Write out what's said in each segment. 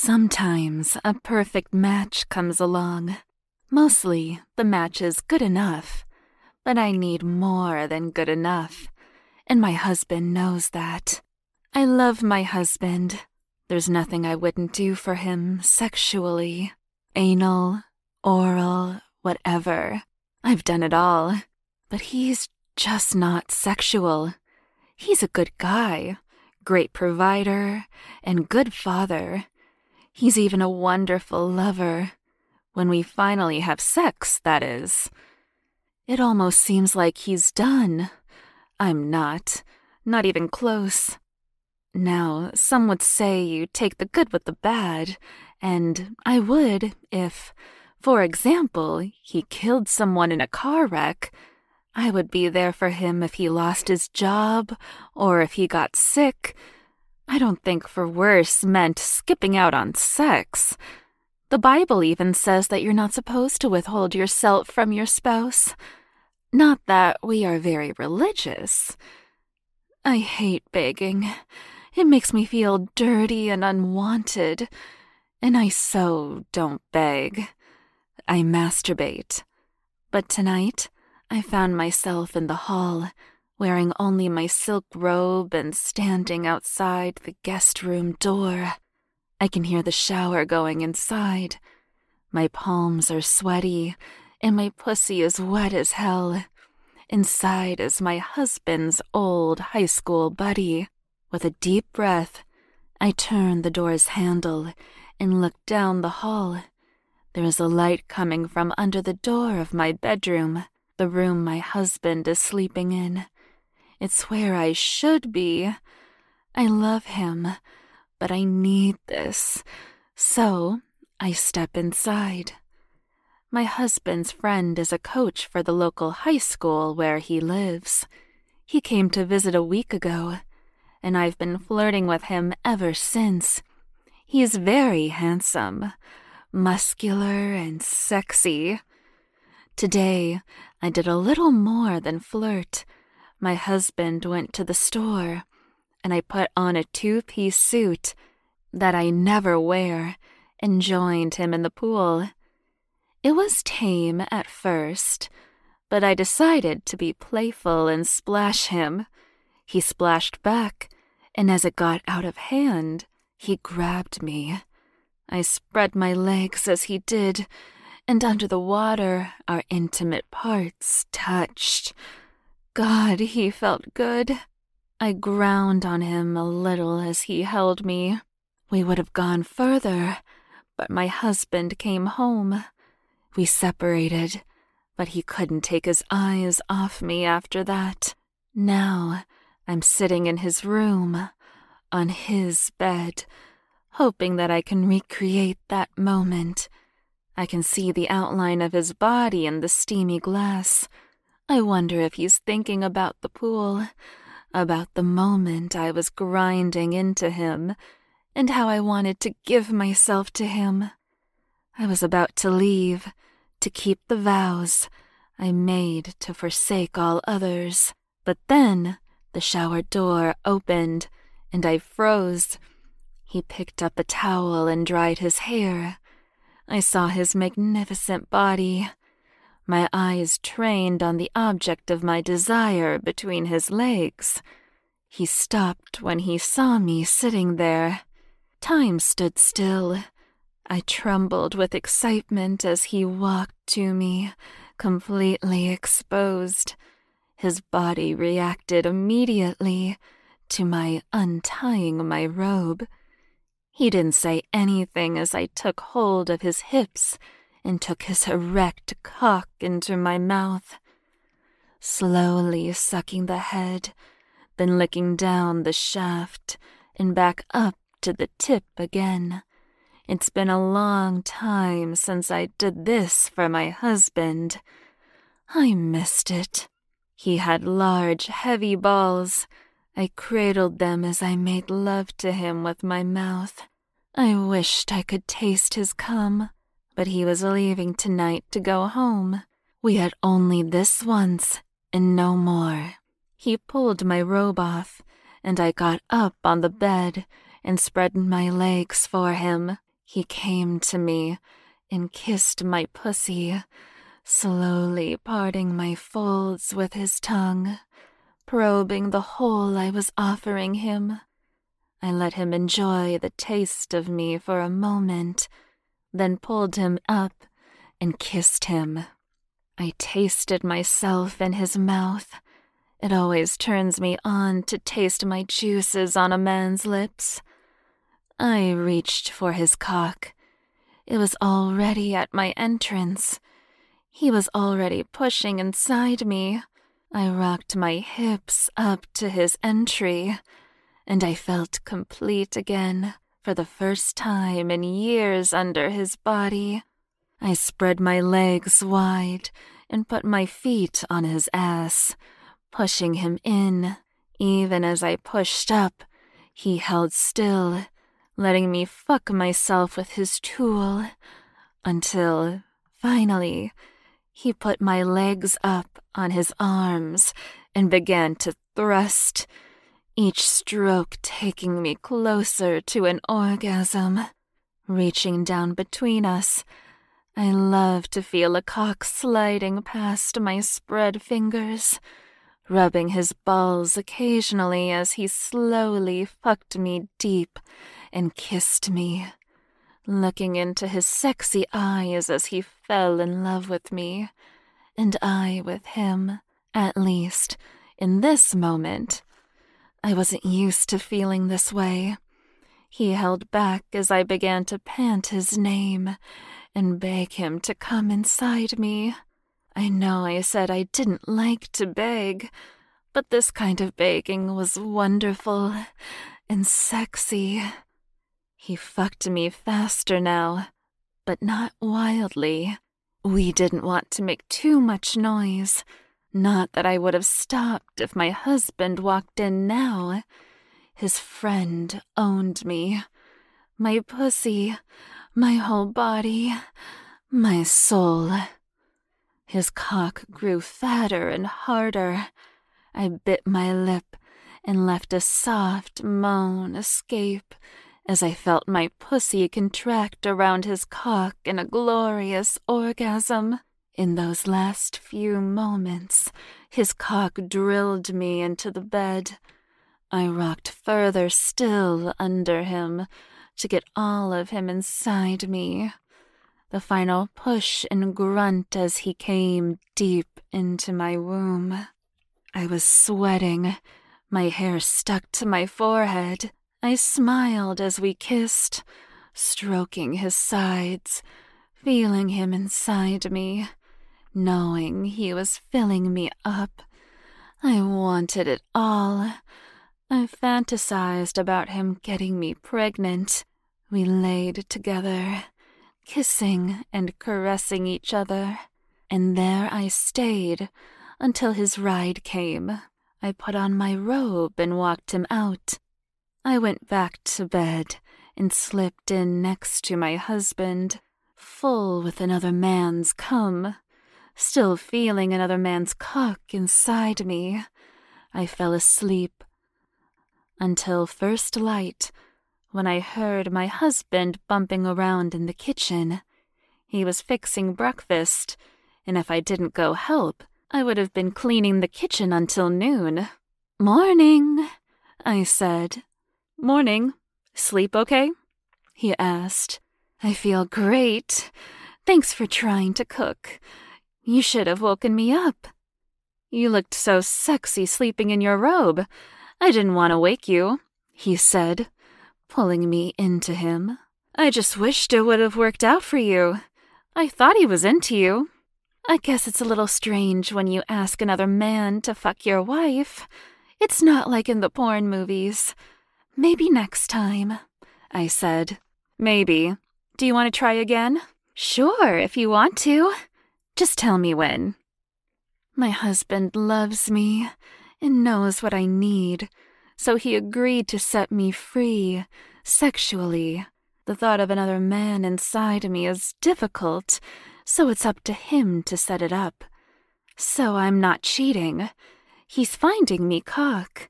Sometimes a perfect match comes along. Mostly, the match is good enough, but I need more than good enough, and my husband knows that. I love my husband. There's nothing I wouldn't do for him sexually, anal, oral, whatever. I've done it all, but he's just not sexual. He's a good guy, great provider, and good father. He's even a wonderful lover. When we finally have sex, that is. It almost seems like he's done. I'm not, not even close. Now, some would say you take the good with the bad, and I would if, for example, he killed someone in a car wreck. I would be there for him if he lost his job or if he got sick. I don't think for worse meant skipping out on sex. The Bible even says that you're not supposed to withhold yourself from your spouse. Not that we are very religious. I hate begging. It makes me feel dirty and unwanted, and I so don't beg. I masturbate. But tonight, I found myself in the hall, wearing only my silk robe and standing outside the guest room door. I can hear the shower going inside. My palms are sweaty, and my pussy is wet as hell. Inside is my husband's old high school buddy. With a deep breath, I turn the door's handle and look down the hall. There is a light coming from under the door of my bedroom, the room my husband is sleeping in. It's where I should be. I love him, but I need this. So I step inside. My husband's friend is a coach for the local high school where he lives. He came to visit a week ago and I've been flirting with him ever since. He's very handsome, muscular, and sexy. Today, I did a little more than flirt. My husband went to the store, and I put on a two piece suit that I never wear and joined him in the pool. It was tame at first, but I decided to be playful and splash him. He splashed back, and as it got out of hand, he grabbed me. I spread my legs as he did, and under the water, our intimate parts touched. God, he felt good. I ground on him a little as he held me. We would have gone further, but my husband came home. We separated, but he couldn't take his eyes off me after that. Now, I'm sitting in his room, on his bed, hoping that I can recreate that moment. I can see the outline of his body in the steamy glass. I wonder if he's thinking about the pool, about the moment I was grinding into him, and how I wanted to give myself to him. I was about to leave, to keep the vows I made to forsake all others. But then the shower door opened, and I froze. He picked up a towel and dried his hair. I saw his magnificent body. My eyes trained on the object of my desire between his legs. He stopped when he saw me sitting there. Time stood still. I trembled with excitement as he walked to me, completely exposed. His body reacted immediately to my untying my robe. He didn't say anything as I took hold of his hips and took his erect cock into my mouth, slowly sucking the head, then licking down the shaft and back up to the tip again. It's been a long time since I did this for my husband. I missed it. He had large, heavy balls. I cradled them as I made love to him with my mouth. I wished I could taste his cum, but he was leaving tonight to go home. We had only this once, and no more. He pulled my robe off, and I got up on the bed and spread my legs for him. He came to me and kissed my pussy, slowly parting my folds with his tongue, probing the hole I was offering him. I let him enjoy the taste of me for a moment, then pulled him up and kissed him. I tasted myself in his mouth. It always turns me on to taste my juices on a man's lips. I reached for his cock. It was already at my entrance. He was already pushing inside me. I rocked my hips up to his entry and I felt complete again for the first time in years under his body. I spread my legs wide and put my feet on his ass, pushing him in. Even as I pushed up, he held still, letting me fuck myself with his tool until, finally, he put my legs up on his arms and began to thrust each stroke taking me closer to an orgasm. Reaching down between us, I love to feel a cock sliding past my spread fingers, rubbing his balls occasionally as he slowly fucked me deep and kissed me, looking into his sexy eyes as he fell in love with me, and I with him, at least, in this moment. I wasn't used to feeling this way. He held back as I began to pant his name and beg him to come inside me. I know I said I didn't like to beg, but this kind of begging was wonderful and sexy. He fucked me faster now, but not wildly. We didn't want to make too much noise not that I would have stopped if my husband walked in now. His friend owned me. My pussy, my whole body, my soul. His cock grew fatter and harder. I bit my lip and left a soft moan escape as I felt my pussy contract around his cock in a glorious orgasm. In those last few moments, his cock drilled me into the bed. I rocked further still under him to get all of him inside me. The final push and grunt as he came deep into my womb. I was sweating, my hair stuck to my forehead. I smiled as we kissed, stroking his sides, feeling him inside me knowing he was filling me up. I wanted it all. I fantasized about him getting me pregnant. We laid together, kissing and caressing each other, and there I stayed until his ride came. I put on my robe and walked him out. I went back to bed and slipped in next to my husband, full with another man's cum. Still feeling another man's cock inside me, I fell asleep until first light when I heard my husband bumping around in the kitchen. He was fixing breakfast, and if I didn't go help, I would have been cleaning the kitchen until noon. Morning, I said. Morning. Sleep okay? He asked. I feel great. Thanks for trying to cook. You should have woken me up. You looked so sexy sleeping in your robe. I didn't want to wake you, he said, pulling me into him. I just wished it would have worked out for you. I thought he was into you. I guess it's a little strange when you ask another man to fuck your wife. It's not like in the porn movies. Maybe next time, I said. Maybe. Do you want to try again? Sure, if you want to. Just tell me when. My husband loves me and knows what I need, so he agreed to set me free, sexually. The thought of another man inside me is difficult, so it's up to him to set it up. So I'm not cheating. He's finding me cock.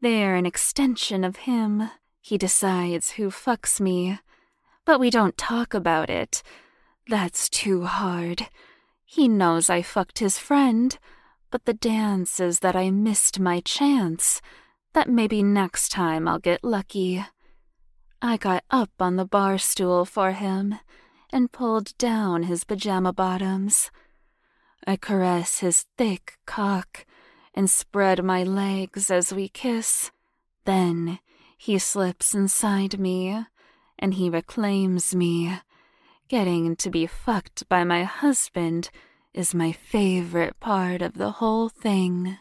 They're an extension of him. He decides who fucks me. but we don't talk about it. That's too hard. He knows I fucked his friend, but the dance is that I missed my chance, that maybe next time I'll get lucky. I got up on the bar stool for him and pulled down his pajama bottoms. I caress his thick cock and spread my legs as we kiss. Then he slips inside me and he reclaims me. Getting to be fucked by my husband is my favorite part of the whole thing.